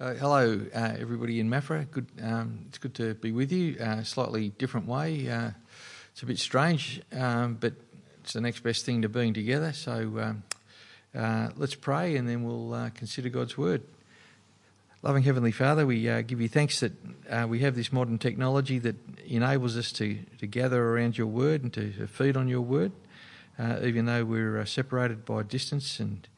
Uh, hello, uh, everybody in Maffra. Good, um, it's good to be with you. Uh, slightly different way. Uh, it's a bit strange, um, but it's the next best thing to being together. So um, uh, let's pray, and then we'll uh, consider God's word. Loving Heavenly Father, we give you thanks that we have this modern technology that enables us to, to gather around your word and to, to feed on your word, even though we're separated by distance and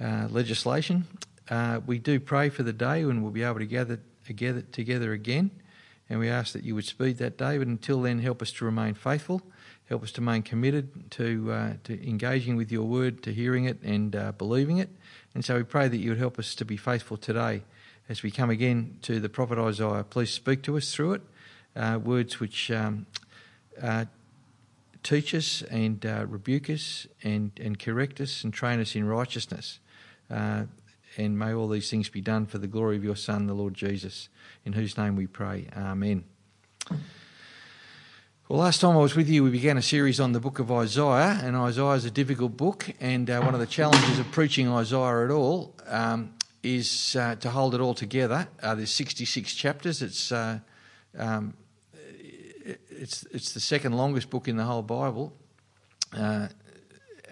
legislation. Uh, we do pray for the day when we'll be able to gather together, together again, and we ask that you would speed that day. But until then, help us to remain faithful, help us to remain committed to uh, to engaging with your word, to hearing it and uh, believing it. And so we pray that you would help us to be faithful today as we come again to the prophet Isaiah. Please speak to us through it, uh, words which. Um, uh, teach us and uh, rebuke us and, and correct us and train us in righteousness. Uh, and may all these things be done for the glory of your Son, the Lord Jesus, in whose name we pray. Amen. Well, last time I was with you, we began a series on the book of Isaiah, and Isaiah is a difficult book, and uh, one of the challenges of preaching Isaiah at all um, is uh, to hold it all together. Uh, there's 66 chapters. It's uh, um, it's it's the second longest book in the whole Bible uh,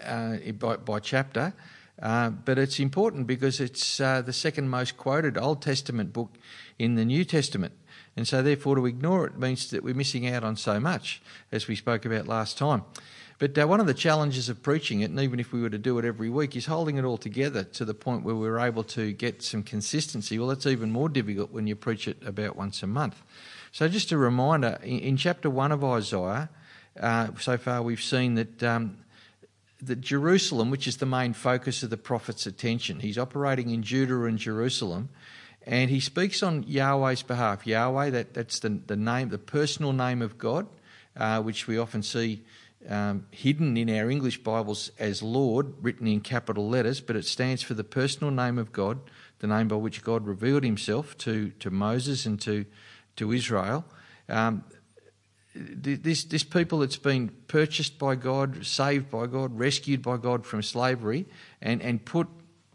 uh, by, by chapter. Uh, but it's important because it's uh, the second most quoted Old Testament book in the New Testament. And so, therefore, to ignore it means that we're missing out on so much, as we spoke about last time. But uh, one of the challenges of preaching it, and even if we were to do it every week, is holding it all together to the point where we're able to get some consistency. Well, that's even more difficult when you preach it about once a month. So, just a reminder in, in chapter 1 of Isaiah, uh, so far we've seen that um, that Jerusalem, which is the main focus of the prophet's attention, he's operating in Judah and Jerusalem, and he speaks on Yahweh's behalf. Yahweh, that, that's the, the name, the personal name of God, uh, which we often see um, hidden in our English Bibles as Lord, written in capital letters, but it stands for the personal name of God, the name by which God revealed himself to, to Moses and to, to Israel. Um, this, this people that's been purchased by God, saved by God, rescued by God from slavery, and, and put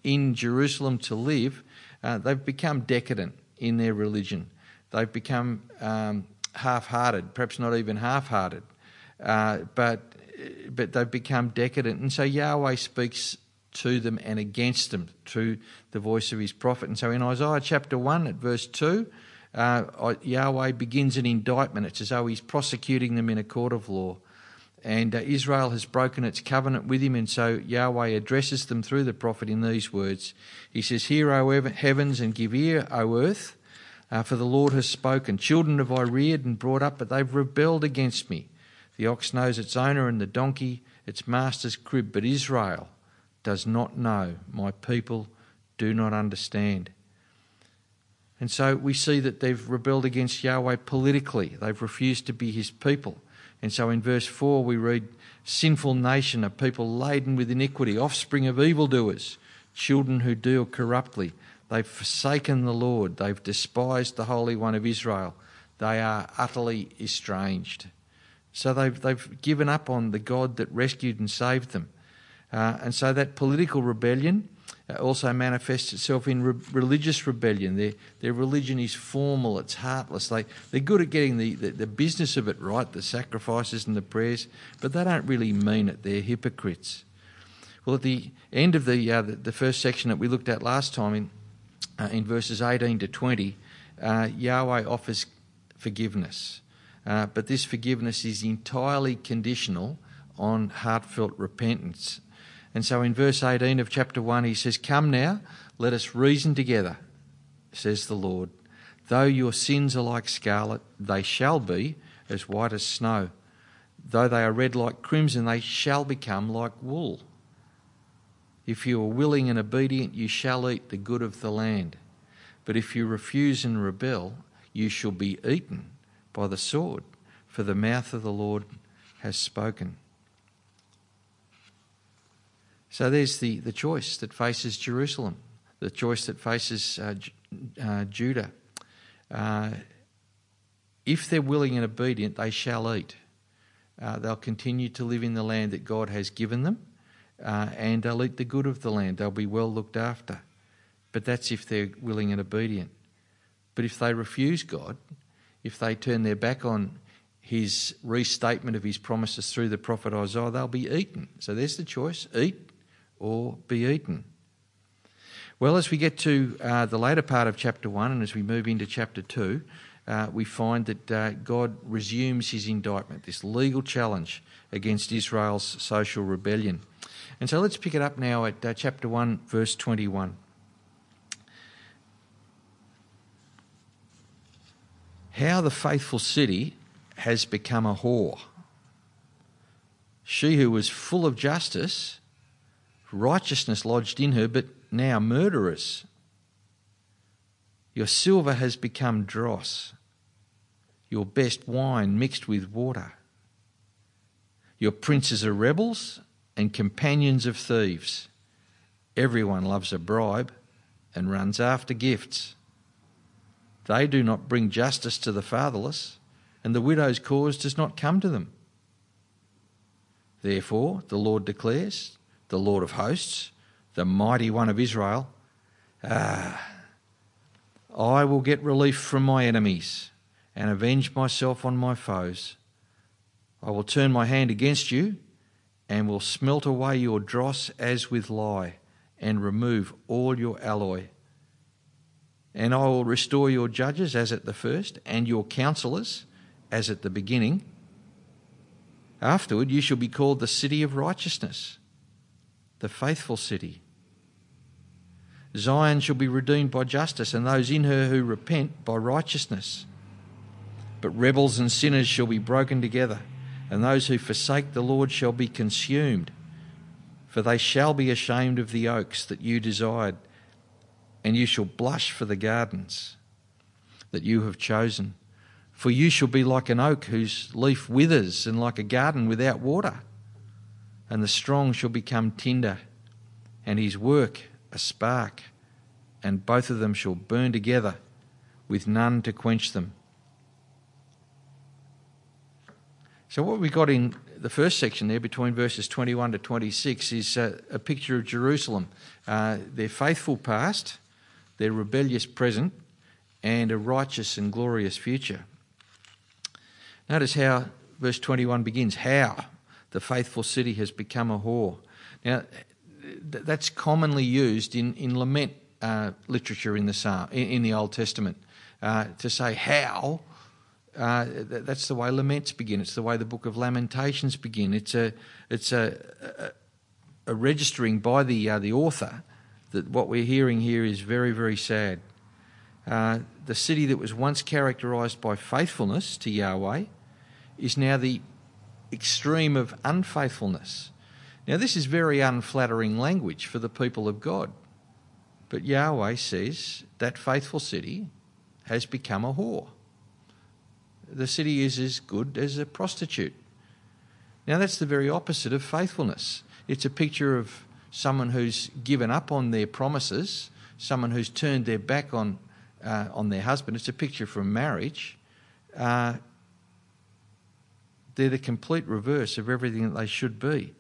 in Jerusalem to live, uh, they've become decadent in their religion. They've become um, half hearted, perhaps not even half hearted, uh, but, but they've become decadent. And so Yahweh speaks to them and against them through the voice of his prophet. And so in Isaiah chapter 1 at verse 2, uh, Yahweh begins an indictment. It's as though he's prosecuting them in a court of law. And uh, Israel has broken its covenant with him, and so Yahweh addresses them through the prophet in these words. He says, Hear, O heavens, and give ear, O earth, uh, for the Lord has spoken. Children have I reared and brought up, but they've rebelled against me. The ox knows its owner, and the donkey its master's crib, but Israel does not know. My people do not understand. And so we see that they've rebelled against Yahweh politically. They've refused to be his people. And so in verse 4, we read, Sinful nation, a people laden with iniquity, offspring of evildoers, children who deal corruptly. They've forsaken the Lord. They've despised the Holy One of Israel. They are utterly estranged. So they've, they've given up on the God that rescued and saved them. Uh, and so that political rebellion also manifests itself in re- religious rebellion. Their, their religion is formal, it's heartless. They, they're good at getting the, the, the, business of it right, the sacrifices and the prayers, but they don't really mean it. They're hypocrites. Well, at the end of the, uh, the, the, first section that we looked at last time, in, uh, in verses 18 to 20, uh, Yahweh offers forgiveness. Uh, but this forgiveness is entirely conditional on heartfelt repentance and so in verse 18 of chapter 1, he says, Come now, let us reason together, says the Lord. Though your sins are like scarlet, they shall be as white as snow. Though they are red like crimson, they shall become like wool. If you are willing and obedient, you shall eat the good of the land. But if you refuse and rebel, you shall be eaten by the sword, for the mouth of the Lord has spoken. So there's the, the choice that faces Jerusalem, the choice that faces uh, uh, Judah. Uh, if they're willing and obedient, they shall eat. Uh, they'll continue to live in the land that God has given them, uh, and they'll eat the good of the land. They'll be well looked after. but that's if they're willing and obedient. But if they refuse God, if they turn their back on his restatement of his promises through the prophet Isaiah, they'll be eaten. So there's the choice eat or be eaten. Well, as we get to uh, the later part of chapter 1 and as we move into chapter 2, uh, we find that uh, God resumes his indictment, this legal challenge against Israel's social rebellion. And so let's pick it up now at uh, chapter 1, verse 21. How the faithful city has become a whore. She who was full of justice, righteousness lodged in her, but now murderers. Your silver has become dross, your best wine mixed with water. Your princes are rebels and companions of thieves. Everyone loves a bribe and runs after gifts. They do not bring justice to the fatherless, and the widow's cause does not come to them. Therefore, the Lord declares, the Lord of hosts, the mighty one of Israel, ah, I will get relief from my enemies and avenge myself on my foes. I will turn my hand against you and will smelt away your dross as with lye and remove all your alloy. And I will restore your judges as at the first and your counselors as at the beginning. Afterward, you shall be called the city of righteousness, the faithful city. Zion shall be redeemed by justice, and those in her who repent by righteousness. But rebels and sinners shall be broken together, and those who forsake the Lord shall be consumed. For they shall be ashamed of the oaks that you desired, and you shall blush for the gardens that you have chosen. For you shall be like an oak whose leaf withers, and like a garden without water. And the strong shall become tinder, and his work a spark, and both of them shall burn together, with none to quench them. So, what we got in the first section there, between verses 21 to 26, is a, a picture of Jerusalem, uh, their faithful past, their rebellious present, and a righteous and glorious future. Notice how verse 21 begins how the faithful city has become a whore. Now, that's commonly used in, in lament uh, literature in the, Psalm, in, in the Old Testament uh, to say how. Uh, that's the way laments begin. It's the way the book of Lamentations begin. It's a it's a, a, a registering by the uh, the author that what we're hearing here is very very sad. Uh, the city that was once characterised by faithfulness to Yahweh is now the extreme of unfaithfulness. Now, this is very unflattering language for the people of God. But Yahweh says that faithful city has become a whore. The city is as good as a prostitute. Now, that's the very opposite of faithfulness. It's a picture of someone who's given up on their promises, someone who's turned their back on, uh, on their husband. It's a picture from marriage. Uh, they're the complete reverse of everything that they should be.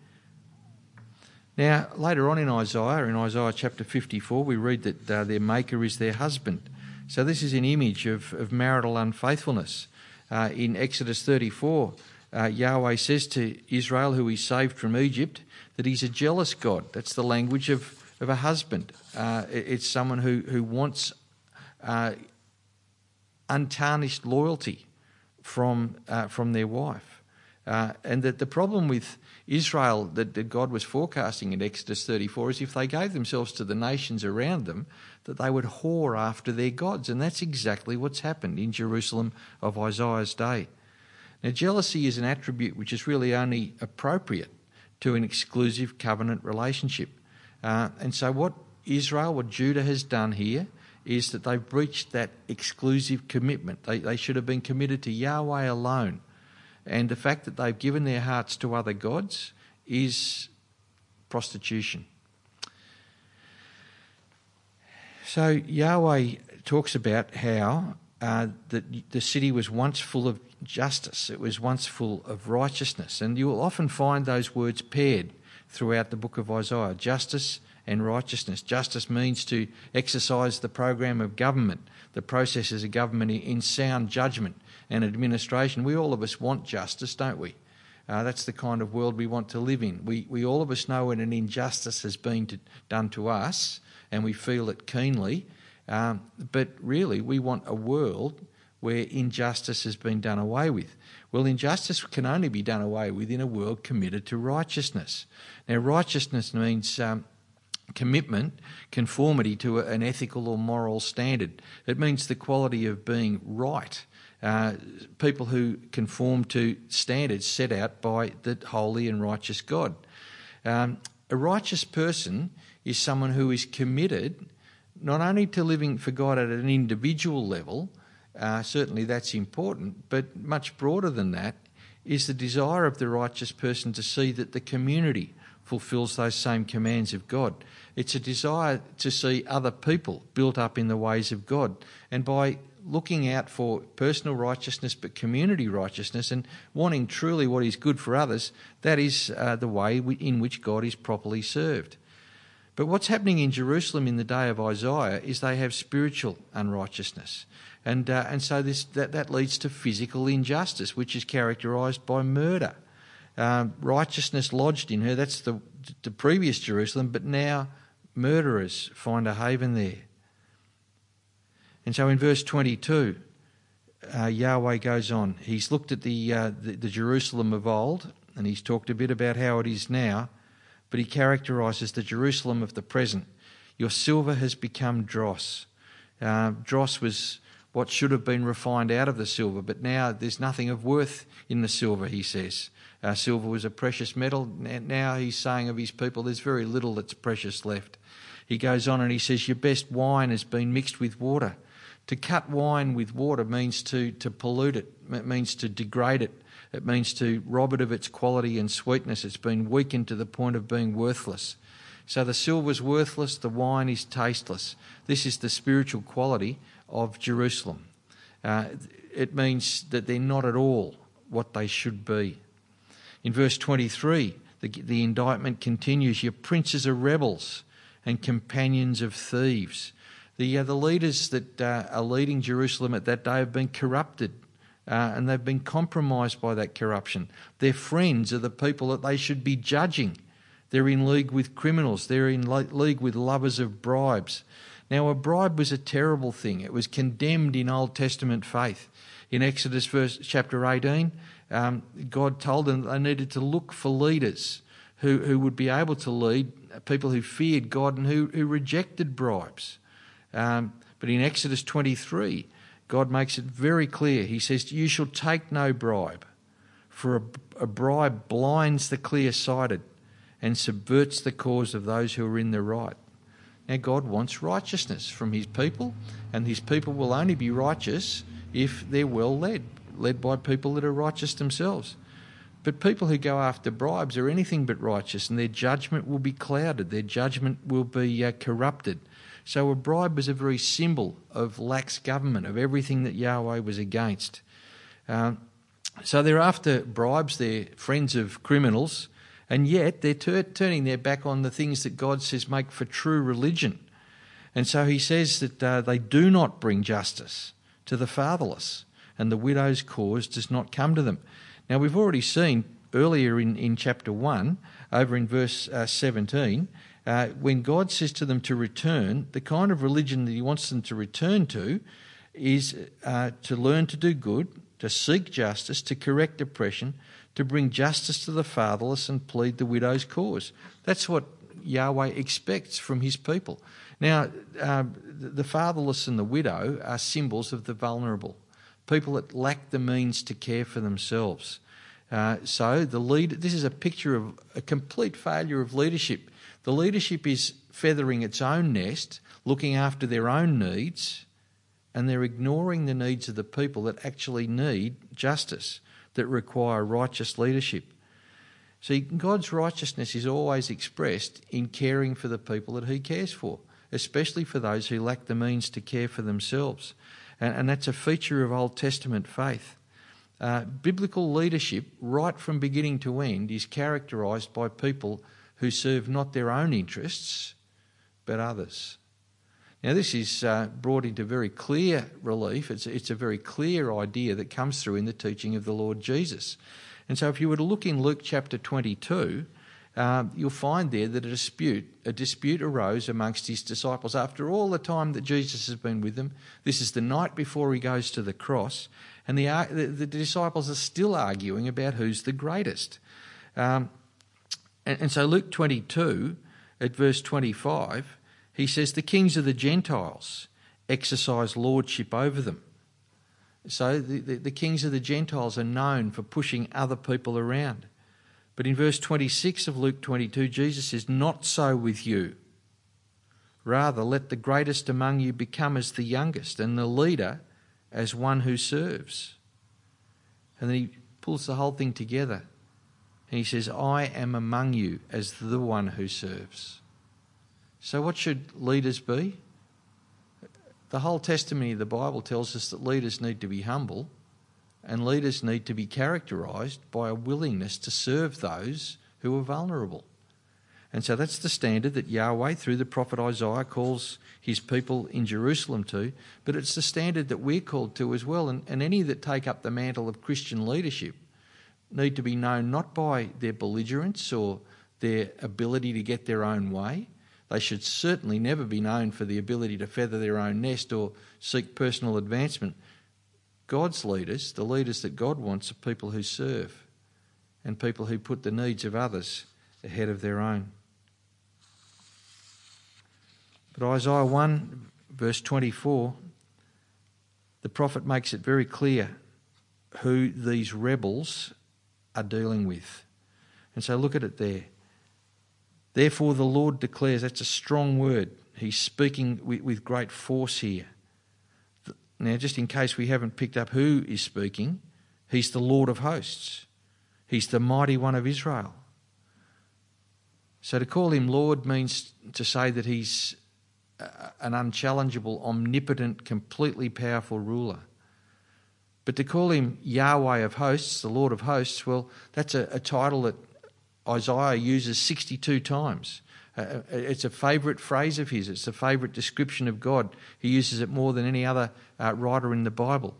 Now, later on in Isaiah, in Isaiah chapter 54, we read that uh, their maker is their husband. So, this is an image of, of marital unfaithfulness. Uh, in Exodus 34, uh, Yahweh says to Israel, who he saved from Egypt, that he's a jealous God. That's the language of, of a husband. Uh, it's someone who, who wants uh, untarnished loyalty from, uh, from their wife. And that the problem with Israel that, that God was forecasting in Exodus 34 is if they gave themselves to the nations around them, that they would whore after their gods. And that's exactly what's happened in Jerusalem of Isaiah's day. Now, jealousy is an attribute which is really only appropriate to an exclusive covenant relationship. Uh, and so, what Israel, what Judah has done here, is that they've breached that exclusive commitment. They, they should have been committed to Yahweh alone. And the fact that they've given their hearts to other gods is prostitution. So Yahweh talks about how uh, that the city was once full of justice, it was once full of righteousness. And you will often find those words paired throughout the book of Isaiah justice and righteousness. Justice means to exercise the program of government, the processes of government in sound judgment and administration. We all of us want justice, don't we? Uh, that's the kind of world we want to live in. We, we all of us know when an injustice has been to, done to us and we feel it keenly. Um, but really, we want a world where injustice has been done away with. Well, injustice can only be done away with in a world committed to righteousness. Now, righteousness means um, commitment, conformity to an ethical or moral standard. It means the quality of being right. Uh, people who conform to standards set out by the holy and righteous God. Um, a righteous person is someone who is committed not only to living for God at an individual level, uh, certainly that's important, but much broader than that is the desire of the righteous person to see that the community fulfills those same commands of God. It's a desire to see other people built up in the ways of God. And by looking out for personal righteousness but community righteousness and wanting truly what is good for others, that is uh, the way in which God is properly served. But what's happening in Jerusalem in the day of Isaiah is they have spiritual unrighteousness. And, uh, and so this, that, that leads to physical injustice, which is characterised by murder. Um, righteousness lodged in her, that's the, the previous Jerusalem, but now murderers find a haven there. And so in verse 22, uh, Yahweh goes on. He's looked at the, uh, the, the Jerusalem of old, and he's talked a bit about how it is now, but he characterises the Jerusalem of the present. Your silver has become dross. Uh, dross was what should have been refined out of the silver, but now there's nothing of worth in the silver, he says. Uh, silver was a precious metal. Now he's saying of his people, there's very little that's precious left. He goes on and he says, Your best wine has been mixed with water. To cut wine with water means to, to pollute it, it means to degrade it, it means to rob it of its quality and sweetness. It's been weakened to the point of being worthless. So the silver's worthless, the wine is tasteless. This is the spiritual quality of Jerusalem. Uh, it means that they're not at all what they should be. In verse 23, the, the indictment continues Your princes are rebels and companions of thieves. The, uh, the leaders that uh, are leading Jerusalem at that day have been corrupted uh, and they've been compromised by that corruption. Their friends are the people that they should be judging. They're in league with criminals, they're in league with lovers of bribes. Now, a bribe was a terrible thing. It was condemned in Old Testament faith. In Exodus verse, chapter 18, um, God told them they needed to look for leaders who, who would be able to lead people who feared God and who, who rejected bribes. Um, but in Exodus 23, God makes it very clear. He says, You shall take no bribe, for a, a bribe blinds the clear sighted and subverts the cause of those who are in the right. Now, God wants righteousness from His people, and His people will only be righteous if they're well led, led by people that are righteous themselves. But people who go after bribes are anything but righteous, and their judgment will be clouded, their judgment will be uh, corrupted. So, a bribe was a very symbol of lax government, of everything that Yahweh was against. Um, so, they're after bribes, they're friends of criminals, and yet they're ter- turning their back on the things that God says make for true religion. And so he says that uh, they do not bring justice to the fatherless, and the widow's cause does not come to them. Now, we've already seen earlier in, in chapter 1, over in verse uh, 17, uh, when God says to them to return, the kind of religion that He wants them to return to is uh, to learn to do good, to seek justice, to correct oppression, to bring justice to the fatherless and plead the widow's cause. That's what Yahweh expects from his people. Now, uh, the fatherless and the widow are symbols of the vulnerable, people that lack the means to care for themselves. Uh, so the lead, this is a picture of a complete failure of leadership. The leadership is feathering its own nest, looking after their own needs, and they're ignoring the needs of the people that actually need justice that require righteous leadership. See, God's righteousness is always expressed in caring for the people that He cares for, especially for those who lack the means to care for themselves. And, and that's a feature of Old Testament faith. Uh, biblical leadership, right from beginning to end, is characterised by people who serve not their own interests, but others. Now, this is uh, brought into very clear relief. It's, it's a very clear idea that comes through in the teaching of the Lord Jesus. And so, if you were to look in Luke chapter 22, uh, you'll find there that a dispute, a dispute arose amongst his disciples after all the time that Jesus has been with them. This is the night before he goes to the cross, and the, the, the disciples are still arguing about who's the greatest. Um, and, and so, Luke 22 at verse 25 he says, The kings of the Gentiles exercise lordship over them. So the, the, the, kings of the Gentiles are known for pushing other people around. But in verse 26 of Luke 22, Jesus says, Not so with you. Rather, let the greatest among you become as the youngest, and the leader as one who serves. And then he pulls the whole thing together. And he says, I am among you as the one who serves. So, what should leaders be? The whole testimony of the Bible tells us that leaders need to be humble and leaders need to be characterised by a willingness to serve those who are vulnerable. And so that's the standard that Yahweh, through the prophet Isaiah, calls his people in Jerusalem to, but it's the standard that we're called to as well. And, and any that take up the mantle of Christian leadership need to be known not by their belligerence or their ability to get their own way, they should certainly never be known for the ability to feather their own nest or seek personal advancement. God's leaders, the leaders that God wants, are people who serve and people who put the needs of others ahead of their own. But Isaiah 1, verse 24, the prophet makes it very clear who these rebels are dealing with. And so look at it there. Therefore, the Lord declares that's a strong word. He's speaking with, with great force here. Now, just in case we haven't picked up who is speaking, he's the Lord of hosts, he's the mighty one of Israel. So, to call him Lord means to say that he's an unchallengeable, omnipotent, completely powerful ruler. But to call him Yahweh of hosts, the Lord of hosts, well, that's a, a title that Isaiah uses 62 times. Uh, it's a favourite phrase of his, it's a favourite description of God. He uses it more than any other uh, writer in the Bible.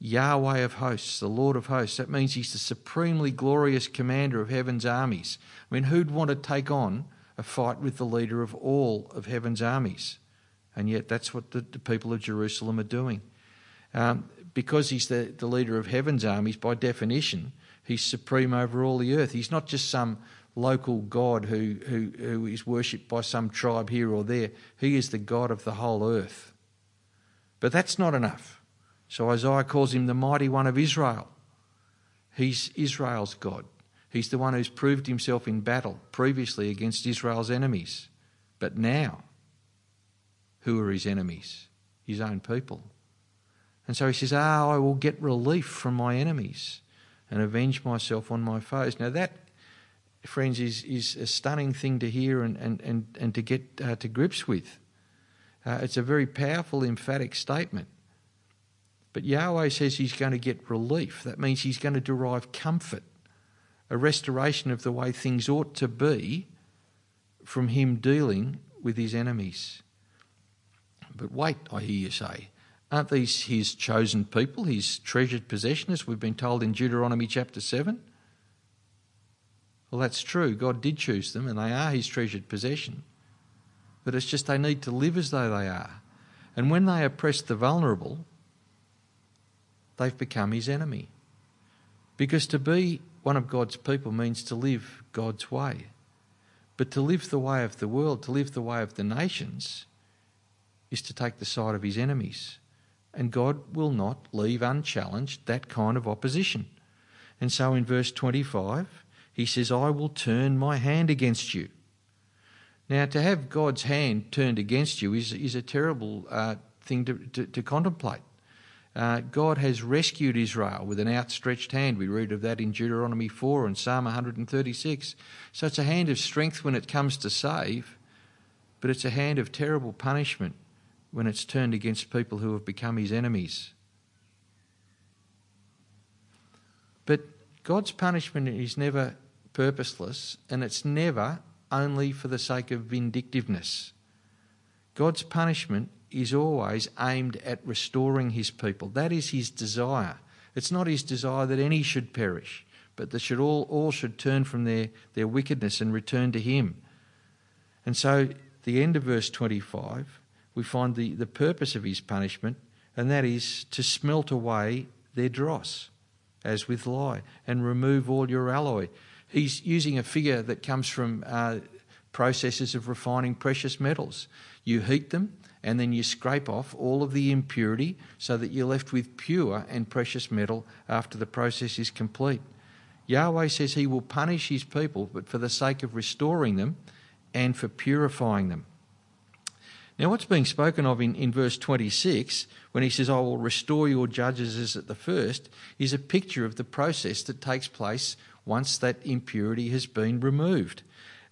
Yahweh of hosts, the Lord of hosts. That means he's the supremely glorious commander of heaven's armies. I mean, who'd want to take on a fight with the leader of all of heaven's armies? And yet, that's what the, the people of Jerusalem are doing. Um, because he's the, the leader of heaven's armies, by definition, He's supreme over all the earth. He's not just some local God who, who, who is worshipped by some tribe here or there. He is the God of the whole earth. But that's not enough. So Isaiah calls him the mighty one of Israel. He's Israel's God. He's the one who's proved himself in battle previously against Israel's enemies. But now, who are his enemies? His own people. And so he says, Ah, I will get relief from my enemies and avenge myself on my foes. Now, that, friends, is, is a stunning thing to hear and, and, and, and to get uh, to grips with. Uh, it's a very powerful, emphatic statement. But Yahweh says he's going to get relief. That means he's going to derive comfort, a restoration of the way things ought to be from him dealing with his enemies. But wait, I hear you say, Aren't these his chosen people, his treasured possession, as we've been told in Deuteronomy chapter 7? Well, that's true. God did choose them, and they are his treasured possession. But it's just they need to live as though they are. And when they oppress the vulnerable, they've become his enemy. Because to be one of God's people means to live God's way. But to live the way of the world, to live the way of the nations, is to take the side of his enemies. And God will not leave unchallenged that kind of opposition. And so in verse 25, he says, I will turn my hand against you. Now, to have God's hand turned against you is, is a terrible uh, thing to, to, to contemplate. Uh, God has rescued Israel with an outstretched hand. We read of that in Deuteronomy 4 and Psalm 136. So it's a hand of strength when it comes to save, but it's a hand of terrible punishment when it's turned against people who have become his enemies. But God's punishment is never purposeless and it's never only for the sake of vindictiveness. God's punishment is always aimed at restoring his people. That is his desire. It's not his desire that any should perish, but that should all, all should turn from their, their wickedness and return to him. And so, the end of verse 25, we find the, the purpose of his punishment, and that is to smelt away their dross, as with lye, and remove all your alloy. He's using a figure that comes from uh, processes of refining precious metals. You heat them, and then you scrape off all of the impurity so that you're left with pure and precious metal after the process is complete. Yahweh says he will punish his people, but for the sake of restoring them and for purifying them. Now, what's being spoken of in, in verse 26, when he says, I will restore your judges as at the first, is a picture of the process that takes place once that impurity has been removed.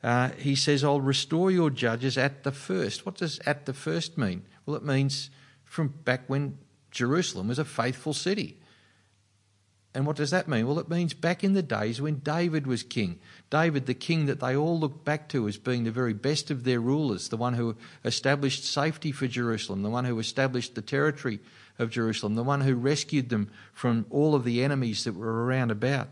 Uh, he says, I'll restore your judges at the first. What does at the first mean? Well, it means from back when Jerusalem was a faithful city. And what does that mean? Well, it means back in the days when David was king. David, the king that they all look back to as being the very best of their rulers, the one who established safety for Jerusalem, the one who established the territory of Jerusalem, the one who rescued them from all of the enemies that were around about.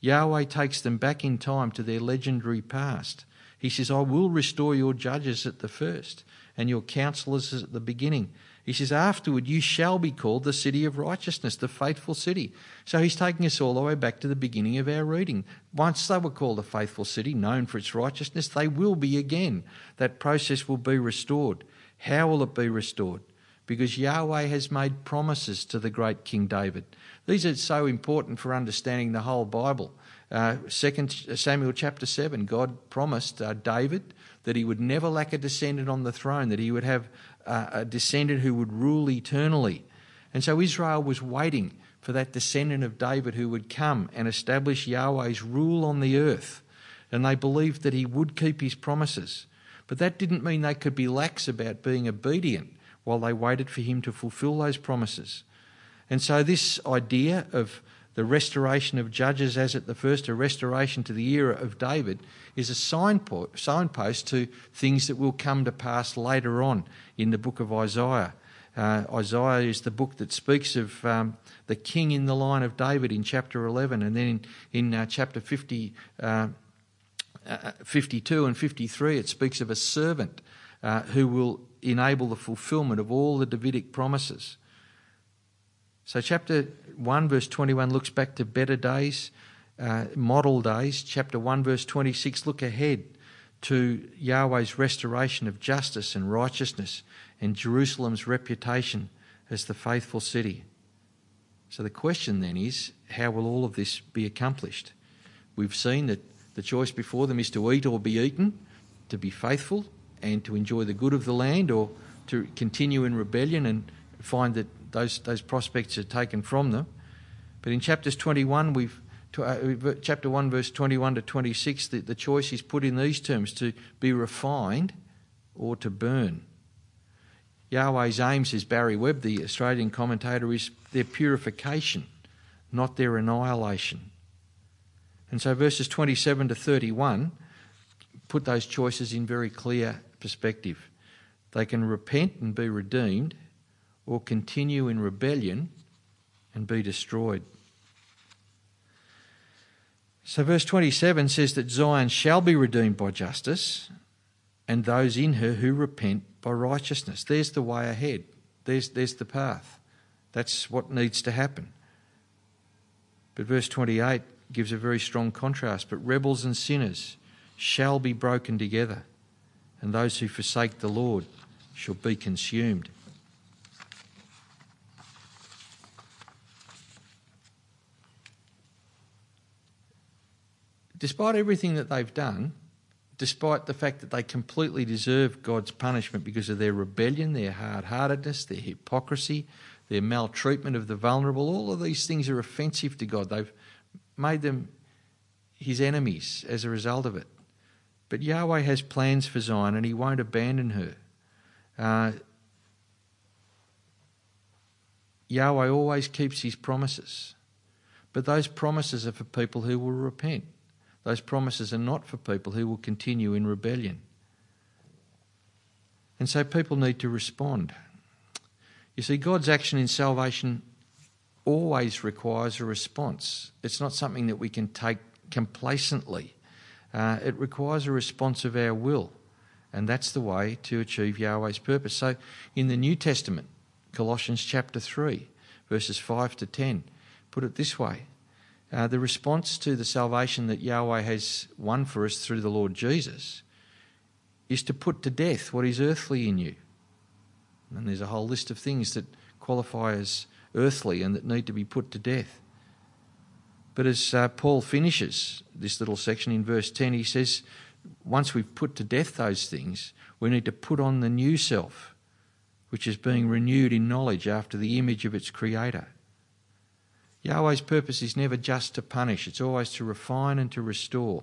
Yahweh takes them back in time to their legendary past. He says, I will restore your judges at the first and your counselors at the beginning. He says, Afterward, you shall be called the city of righteousness, the faithful city. So he's taking us all the way back to the beginning of our reading. Once they were called a faithful city, known for its righteousness, they will be again. That process will be restored. How will it be restored? Because Yahweh has made promises to the great King David. These are so important for understanding the whole Bible. Uh, Second Samuel chapter seven, God promised uh, David that he would never lack a descendant on the throne, that he would have a descendant who would rule eternally. And so Israel was waiting for that descendant of David who would come and establish Yahweh's rule on the earth. And they believed that he would keep his promises. But that didn't mean they could be lax about being obedient while they waited for him to fulfill those promises. And so, this idea of the restoration of judges as at the first, a restoration to the era of David, is a signpost to things that will come to pass later on in the book of Isaiah. Uh, Isaiah is the book that speaks of um, the king in the line of David in chapter 11, and then in, in uh, chapter 50, uh, uh 52 and 53, it speaks of a servant uh, who will enable the fulfillment of all the Davidic promises. So, chapter 1, verse 21 looks back to better days, uh, model days. Chapter 1, verse 26 look ahead to Yahweh's restoration of justice and righteousness and Jerusalem's reputation as the faithful city. So, the question then is how will all of this be accomplished? We've seen that the choice before them is to eat or be eaten, to be faithful and to enjoy the good of the land, or to continue in rebellion and find that those, those prospects are taken from them. But in chapters 21, we've Uh, uh, chapter 1, verse 21 to 26, the, the choice is put in these terms to be refined or to burn. Yahweh's aim, says Barry Webb, the Australian commentator, is their purification, not their annihilation. And so verses 27 to 31 put those choices in very clear perspective. They can repent and be redeemed, or continue in rebellion and be destroyed. So, verse 27 says that Zion shall be redeemed by justice, and those in her who repent by righteousness. There's the way ahead, there's, there's the path. That's what needs to happen. But verse 28 gives a very strong contrast. But rebels and sinners shall be broken together, and those who forsake the Lord shall be consumed. Despite everything that they've done, despite the fact that they completely deserve God's punishment because of their rebellion, their hard heartedness, their hypocrisy, their maltreatment of the vulnerable, all of these things are offensive to God. They've made them his enemies as a result of it. But Yahweh has plans for Zion and he won't abandon her. Uh, Yahweh always keeps his promises. But those promises are for people who will repent. Those promises are not for people who will continue in rebellion. And so people need to respond. You see, God's action in salvation always requires a response. It's not something that we can take complacently. Uh, it requires a response of our will, and that's the way to achieve Yahweh's purpose. So, in the New Testament, Colossians chapter 3, verses 5 to 10, put it this way uh, the response to the salvation that Yahweh has won for us through the Lord Jesus is to put to death what is earthly in you. And there's a whole list of things that qualify as earthly and that need to be put to death. But as uh, Paul finishes this little section in verse 10, he says, once we've put to death those things, we need to put on the new self, which is being renewed in knowledge after the image of its creator. Yahweh's purpose is never just to punish, it's always to refine and to restore.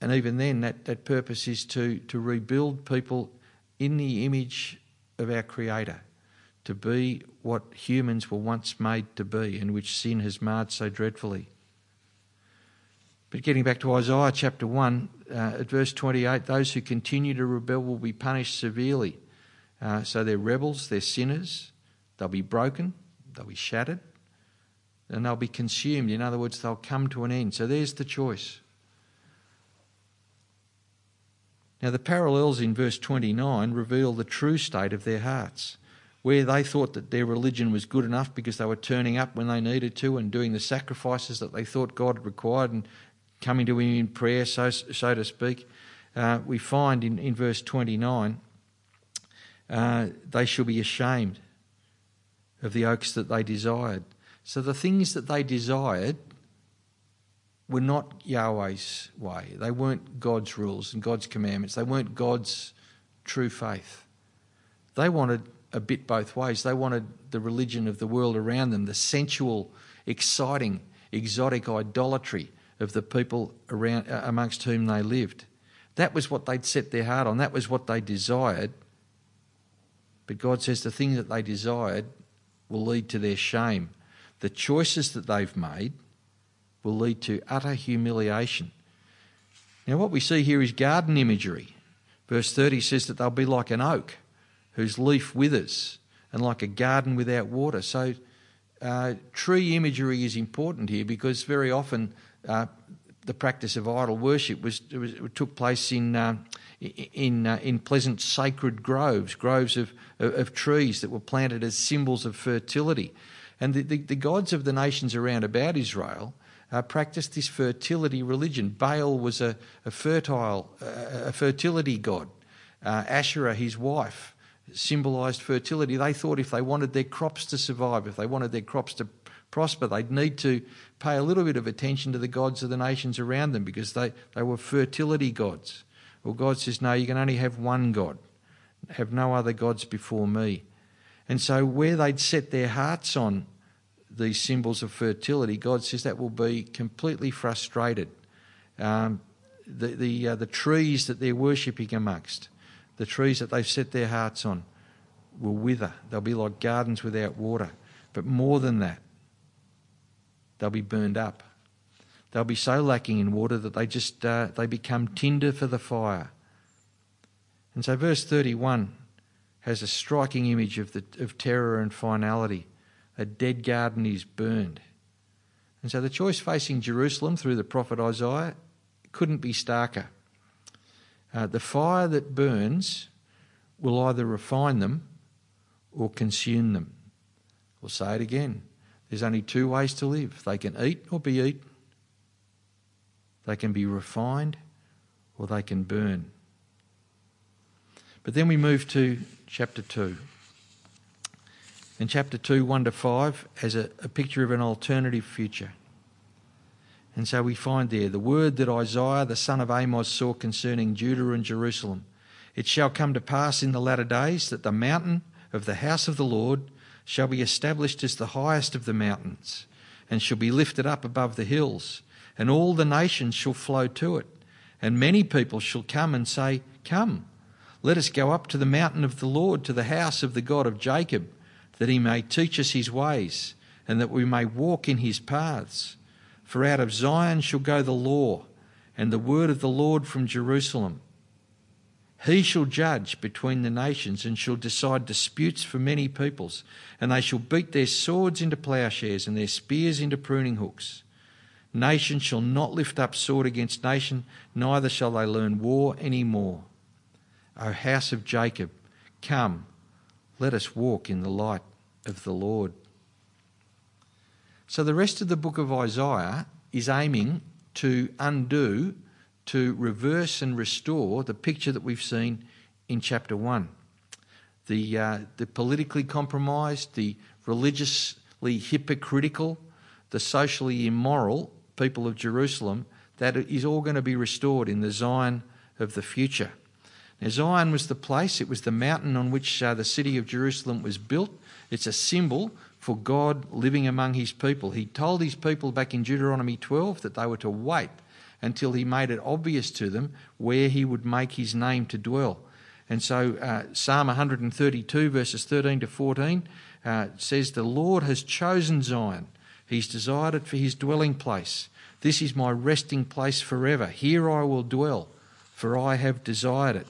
And even then, that, that purpose is to, to rebuild people in the image of our Creator, to be what humans were once made to be and which sin has marred so dreadfully. But getting back to Isaiah chapter 1, uh, at verse 28, those who continue to rebel will be punished severely. Uh, so they're rebels, they're sinners, they'll be broken, they'll be shattered, and they'll be consumed. In other words, they'll come to an end. So there's the choice. Now, the parallels in verse 29 reveal the true state of their hearts where they thought that their religion was good enough because they were turning up when they needed to and doing the sacrifices that they thought God required and coming to Him in prayer, so, so to speak, uh, we find in, in verse 29 uh, they shall be ashamed of the oaks that they desired. So the things that they desired were not Yahweh's way. They weren't God's rules and God's commandments. They weren't God's true faith. They wanted a bit both ways. They wanted the religion of the world around them, the sensual, exciting, exotic idolatry of the people around, uh, amongst whom they lived. That was what they'd set their heart on. That was what they desired. But God says the thing that they desired will lead to their shame. The choices that they've made will lead to utter humiliation. Now, what we see here is garden imagery. Verse 30 says that they'll be like an oak whose leaf withers and like a garden without water. So, uh, tree imagery is important here because very often uh, the practice of idol worship was, was took place in uh, in uh, in pleasant sacred groves, groves of, of, of trees that were planted as symbols of fertility, and the, the, the gods of the nations around about Israel. Uh, practiced this fertility religion. Baal was a, a fertile, a fertility god. Uh, Asherah, his wife, symbolised fertility. They thought if they wanted their crops to survive, if they wanted their crops to prosper, they'd need to pay a little bit of attention to the gods of the nations around them because they, they were fertility gods. Well, God says, no, you can only have one God, have no other gods before me. And so, where they'd set their hearts on these symbols of fertility, God says that will be completely frustrated. Um, the, the, uh, the trees that they're worshipping amongst, the trees that they've set their hearts on, will wither. They'll be like gardens without water. But more than that, they'll be burned up. They'll be so lacking in water that they just uh, they become tinder for the fire. And so, verse 31 has a striking image of, the, of terror and finality. A dead garden is burned. And so, the choice facing Jerusalem through the prophet Isaiah couldn't be starker. Uh, the fire that burns will either refine them or consume them. We'll say it again. There's only two ways to live they can eat or be eaten, they can be refined or they can burn. But then we move to chapter 2. And chapter 2, 1 to 5, as a, a picture of an alternative future. And so we find there the word that Isaiah the son of Amos saw concerning Judah and Jerusalem. It shall come to pass in the latter days that the mountain of the house of the Lord shall be established as the highest of the mountains, and shall be lifted up above the hills, and all the nations shall flow to it. And many people shall come and say, Come, let us go up to the mountain of the Lord, to the house of the God of Jacob, that he may teach us his ways, and that we may walk in his paths. For out of Zion shall go the law, and the word of the Lord from Jerusalem. He shall judge between the nations and shall decide disputes for many peoples, and they shall beat their swords into plowshares and their spears into pruning hooks. Nation shall not lift up sword against nation, neither shall they learn war any more. O house of Jacob, come, let us walk in the light of the Lord. So the rest of the book of Isaiah is aiming to undo to reverse and restore the picture that we've seen in chapter 1. The, uh, the politically compromised, the religiously hypocritical, the socially immoral people of Jerusalem, that is all going to be restored in the Zion of the future. Now, Zion was the place, it was the mountain on which uh, the city of Jerusalem was built. It's a symbol for God living among his people. He told his people back in Deuteronomy 12 that they were to wait until he made it obvious to them where he would make his name to dwell. And so uh, Psalm 132, verses 13 to 14, uh, says, The Lord has chosen Zion. He's desired it for his dwelling place. This is my resting place forever. Here I will dwell, for I have desired it.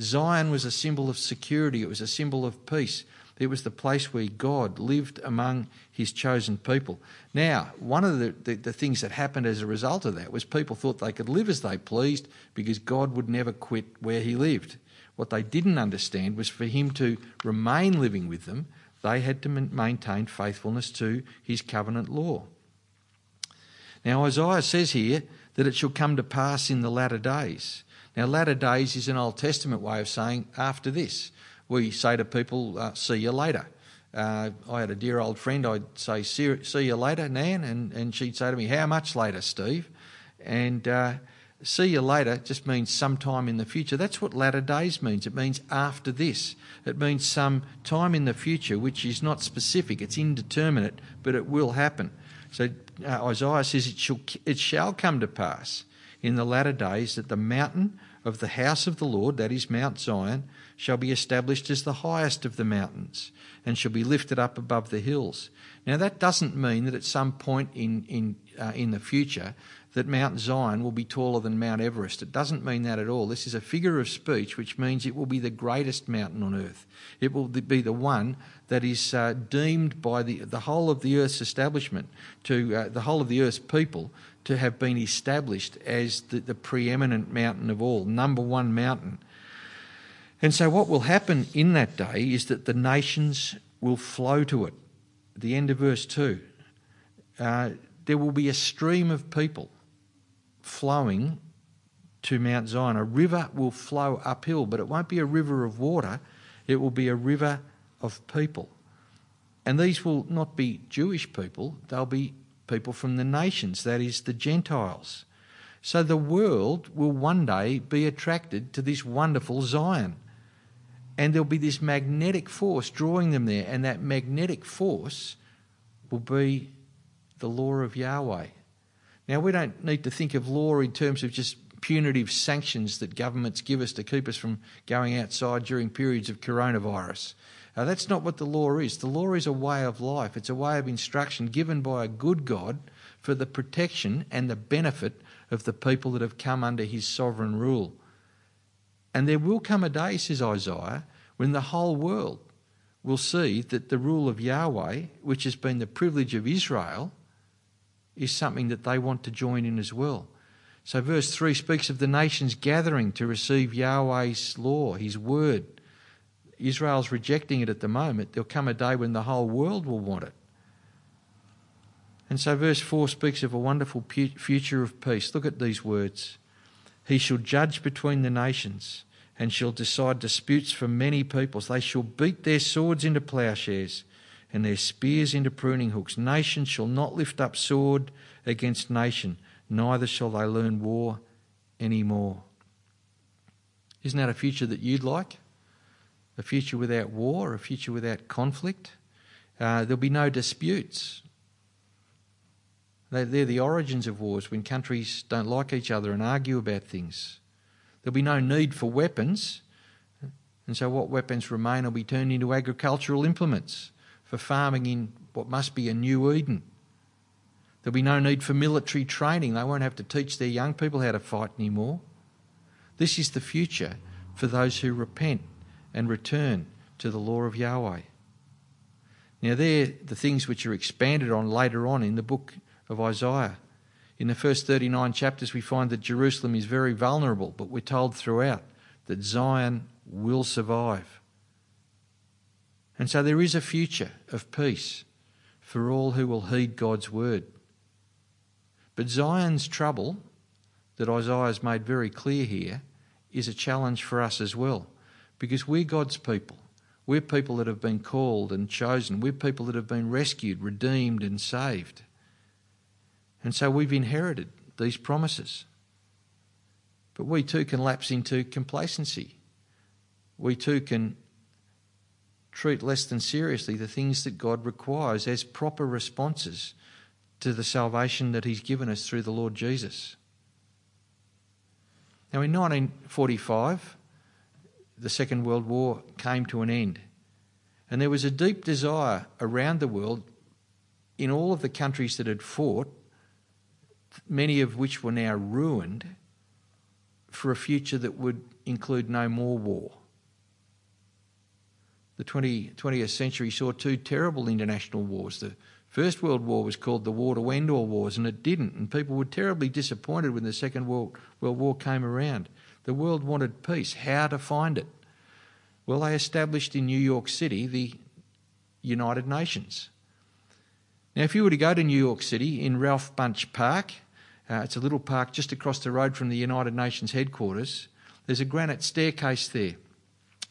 Zion was a symbol of security, it was a symbol of peace. It was the place where God lived among his chosen people. Now, one of the, the, the, things that happened as a result of that was people thought they could live as they pleased because God would never quit where he lived. What they didn't understand was for him to remain living with them, they had to maintain faithfulness to his covenant law. Now, Isaiah says here that it shall come to pass in the latter days. Now, latter days is an Old Testament way of saying after this we say to people, uh, see you later. Uh, I had a dear old friend, I'd say, see, see, you later, Nan, and, and she'd say to me, how much later, Steve? And uh, see you later just means sometime in the future. That's what latter days means. It means after this. It means some time in the future, which is not specific, it's indeterminate, but it will happen. So uh, Isaiah says, it shall, it shall come to pass in the latter days that the mountain of the house of the Lord, that is Mount Zion, shall be established as the highest of the mountains and shall be lifted up above the hills. Now, that doesn't mean that at some point in, in, uh, in the future that Mount Zion will be taller than Mount Everest. It doesn't mean that at all. This is a figure of speech which means it will be the greatest mountain on earth. It will be the one that is uh, deemed by the, the whole of the earth's establishment, to uh, the whole of the earth's people, to have been established as the, the preeminent mountain of all, number one mountain. And so, what will happen in that day is that the nations will flow to it. The end of verse 2, uh, there will be a stream of people flowing to Mount Zion. A river will flow uphill, but it won't be a river of water, it will be a river of people. And these will not be Jewish people, they'll be people from the nations, that is, the Gentiles. So the world will one day be attracted to this wonderful Zion and there'll be this magnetic force drawing them there, and that magnetic force will be the law of Yahweh. Now, we don't need to think of law in terms of just punitive sanctions that governments give us to keep us from going outside during periods of coronavirus. Uh, that's not what the law is. The law is a way of life, it's a way of instruction given by a good God for the protection and the benefit of the people that have come under his sovereign rule. And there will come a day, says Isaiah, when the whole world will see that the rule of Yahweh, which has been the privilege of Israel, is something that they want to join in as well. So, verse 3 speaks of the nations gathering to receive Yahweh's law, his word. Israel's rejecting it at the moment. There'll come a day when the whole world will want it. And so, verse 4 speaks of a wonderful future of peace. Look at these words He shall judge between the nations and shall decide disputes for many peoples. They shall beat their swords into plowshares and their spears into pruning hooks. Nation shall not lift up sword against nation, neither shall they learn war any more. Isn't that a future that you'd like? A future without war, a future without conflict? Uh, there'll be no disputes. They're the origins of wars when countries don't like each other and argue about things. There'll be no need for weapons. And so, what weapons remain will be turned into agricultural implements for farming in what must be a new Eden. There'll be no need for military training. They won't have to teach their young people how to fight anymore. This is the future for those who repent and return to the law of Yahweh. Now, they're the things which are expanded on later on in the book of Isaiah. In the first 39 chapters, we find that Jerusalem is very vulnerable, but we're told throughout that Zion will survive. And so there is a future of peace for all who will heed God's word. But Zion's trouble, that Isaiah has made very clear here, is a challenge for us as well, because we're God's people. We're people that have been called and chosen. We're people that have been rescued, redeemed, and saved. And so we've inherited these promises. But we too can lapse into complacency. We too can treat less than seriously the things that God requires as proper responses to the salvation that He's given us through the Lord Jesus. Now, in 1945, the Second World War came to an end, and there was a deep desire around the world in all of the countries that had fought, many of which were now ruined, for a future that would include no more war. The 20, 20th century saw two terrible international wars. The First World War was called the War to End All Wars, and it didn't, and people were terribly disappointed when the Second World, World War came around. The world wanted peace. How to find it? Well, they established in New York City the United Nations. Now, if you were to go to New York City in Ralph Bunche Park, uh, it's a little park just across the road from the United Nations headquarters. There's a granite staircase there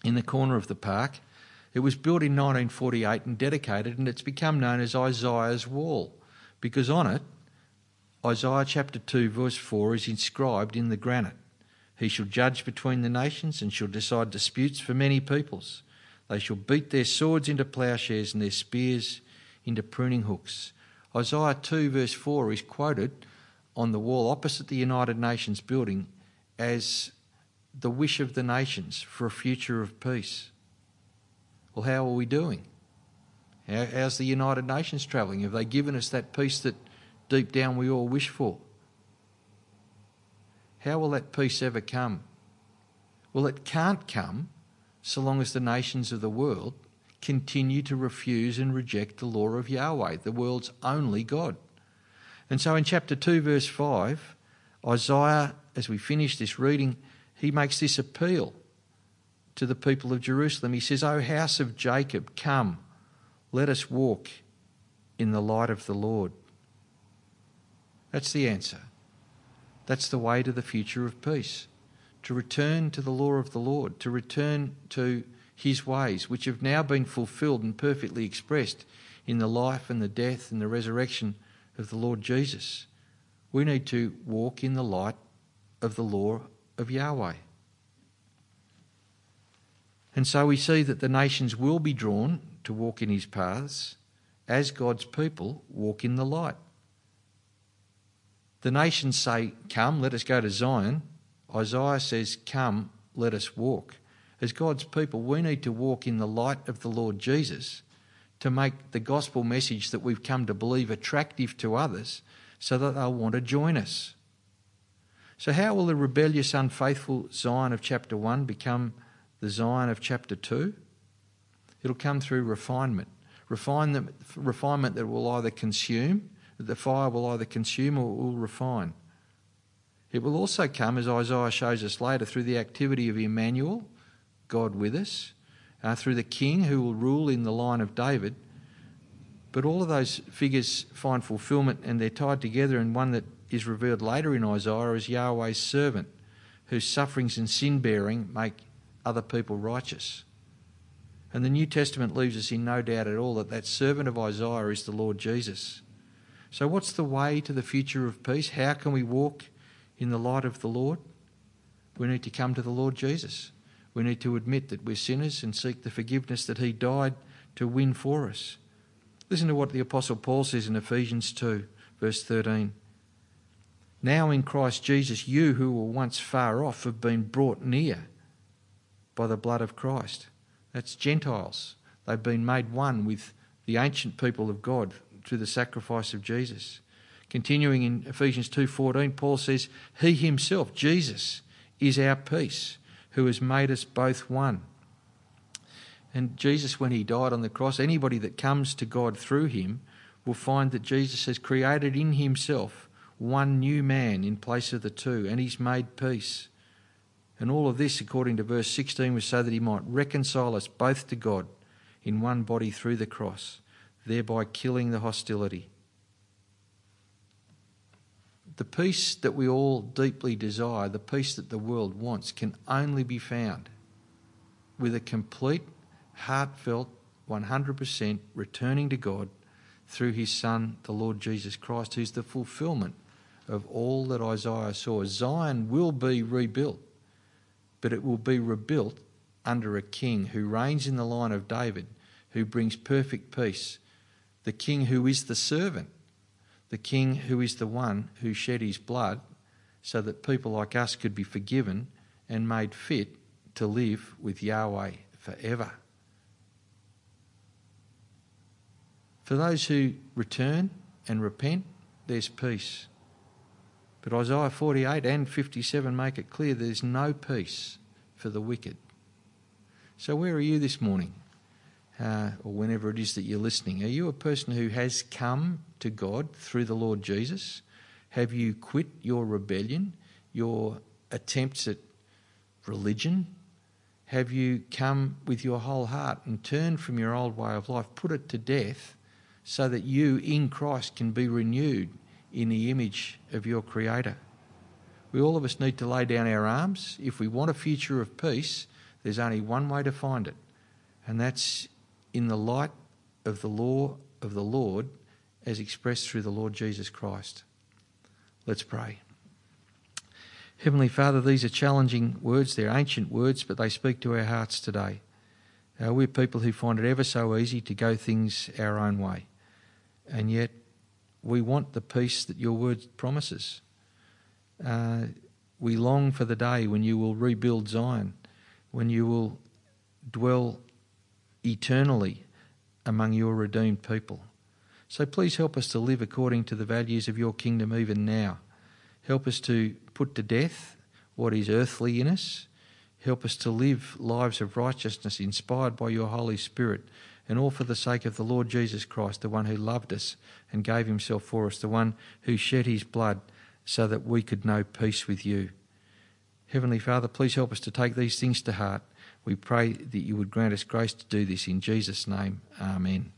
in the corner of the park. It was built in 1948 and dedicated, and it's become known as Isaiah's Wall because on it, Isaiah chapter 2, verse 4 is inscribed in the granite. He shall judge between the nations and shall decide disputes for many peoples. They shall beat their swords into plowshares and their spears into pruning hooks. Isaiah 2, verse 4 is quoted on the wall opposite the United Nations building as the wish of the nations for a future of peace. Well, how are we doing? How's the United Nations travelling? Have they given us that peace that deep down we all wish for? How will that peace ever come? Well, it can't come so long as the nations of the world continue to refuse and reject the law of Yahweh, the world's only God. And so in chapter 2, verse 5, Isaiah, as we finish this reading, he makes this appeal to the people of Jerusalem. He says, O house of Jacob, come, let us walk in the light of the Lord. That's the answer. That's the way to the future of peace. To return to the law of the Lord, to return to his ways, which have now been fulfilled and perfectly expressed in the life and the death and the resurrection of the Lord Jesus. We need to walk in the light of the law of Yahweh. And so we see that the nations will be drawn to walk in his paths as God's people walk in the light. The nations say, Come, let us go to Zion. Isaiah says, Come, let us walk. As God's people, we need to walk in the light of the Lord Jesus to make the gospel message that we've come to believe attractive to others so that they'll want to join us. So, how will the rebellious, unfaithful Zion of chapter 1 become the Zion of chapter 2? It'll come through refinement. Refinement, refinement that will either consume, that the fire will either consume or will refine. It will also come, as Isaiah shows us later, through the activity of Emmanuel, God with us, uh, through the king who will rule in the line of David. But all of those figures find fulfillment and they're tied together in one that is revealed later in Isaiah as Yahweh's servant, whose sufferings and sin bearing make other people righteous. And the New Testament leaves us in no doubt at all that that servant of Isaiah is the Lord Jesus. So, what's the way to the future of peace? How can we walk in the light of the Lord? We need to come to the Lord Jesus. We need to admit that we're sinners and seek the forgiveness that He died to win for us. Listen to what the Apostle Paul says in Ephesians 2, verse 13. Now in Christ Jesus, you who were once far off have been brought near by the blood of Christ. That's Gentiles. They've been made one with the ancient people of God through the sacrifice of Jesus. Continuing in Ephesians 2:14, Paul says, "He himself, Jesus, is our peace." who has made us both one. And Jesus, when he died on the cross, anybody that comes to God through him will find that Jesus has created in himself one new man in place of the two, and he's made peace. And all of this, according to verse 16, was so that he might reconcile us both to God in one body through the cross, thereby killing the hostility. The peace that we all deeply desire, the peace that the world wants, can only be found with a complete, heartfelt, 100% returning to God through his Son, the Lord Jesus Christ, who's the fulfillment of all that Isaiah saw. Zion will be rebuilt, but it will be rebuilt under a king who reigns in the line of David, who brings perfect peace, the king who is the servant the King who is the one who shed his blood so that people like us could be forgiven and made fit to live with Yahweh forever. For those who return and repent, there's peace. But Isaiah 48 and 57 make it clear there's no peace for the wicked. So, where are you this morning? Uh, or whenever it is that you're listening, are you a person who has come to God through the Lord Jesus? Have you quit your rebellion, your attempts at religion? Have you come with your whole heart and turned from your old way of life, put it to death, so that you in Christ can be renewed in the image of your Creator? We all of us need to lay down our arms. If we want a future of peace, there's only one way to find it, and that's in the light of the law of the Lord as expressed through the Lord Jesus Christ. Let's pray. Heavenly Father, these are challenging words. They're ancient words, but they speak to our hearts today. Uh, we're people who find it ever so easy to go things our own way. And yet, we want the peace that your word promises. Uh, we long for the day when you will rebuild Zion, when you will dwell eternally among your redeemed people. So please help us to live according to the values of your kingdom even now. Help us to put to death what is earthly in us. Help us to live lives of righteousness inspired by your Holy Spirit, and all for the sake of the Lord Jesus Christ, the one who loved us and gave himself for us, the one who shed his blood so that we could know peace with you. Heavenly Father, please help us to take these things to heart we pray that you would grant us grace to do this in Jesus' name. Amen.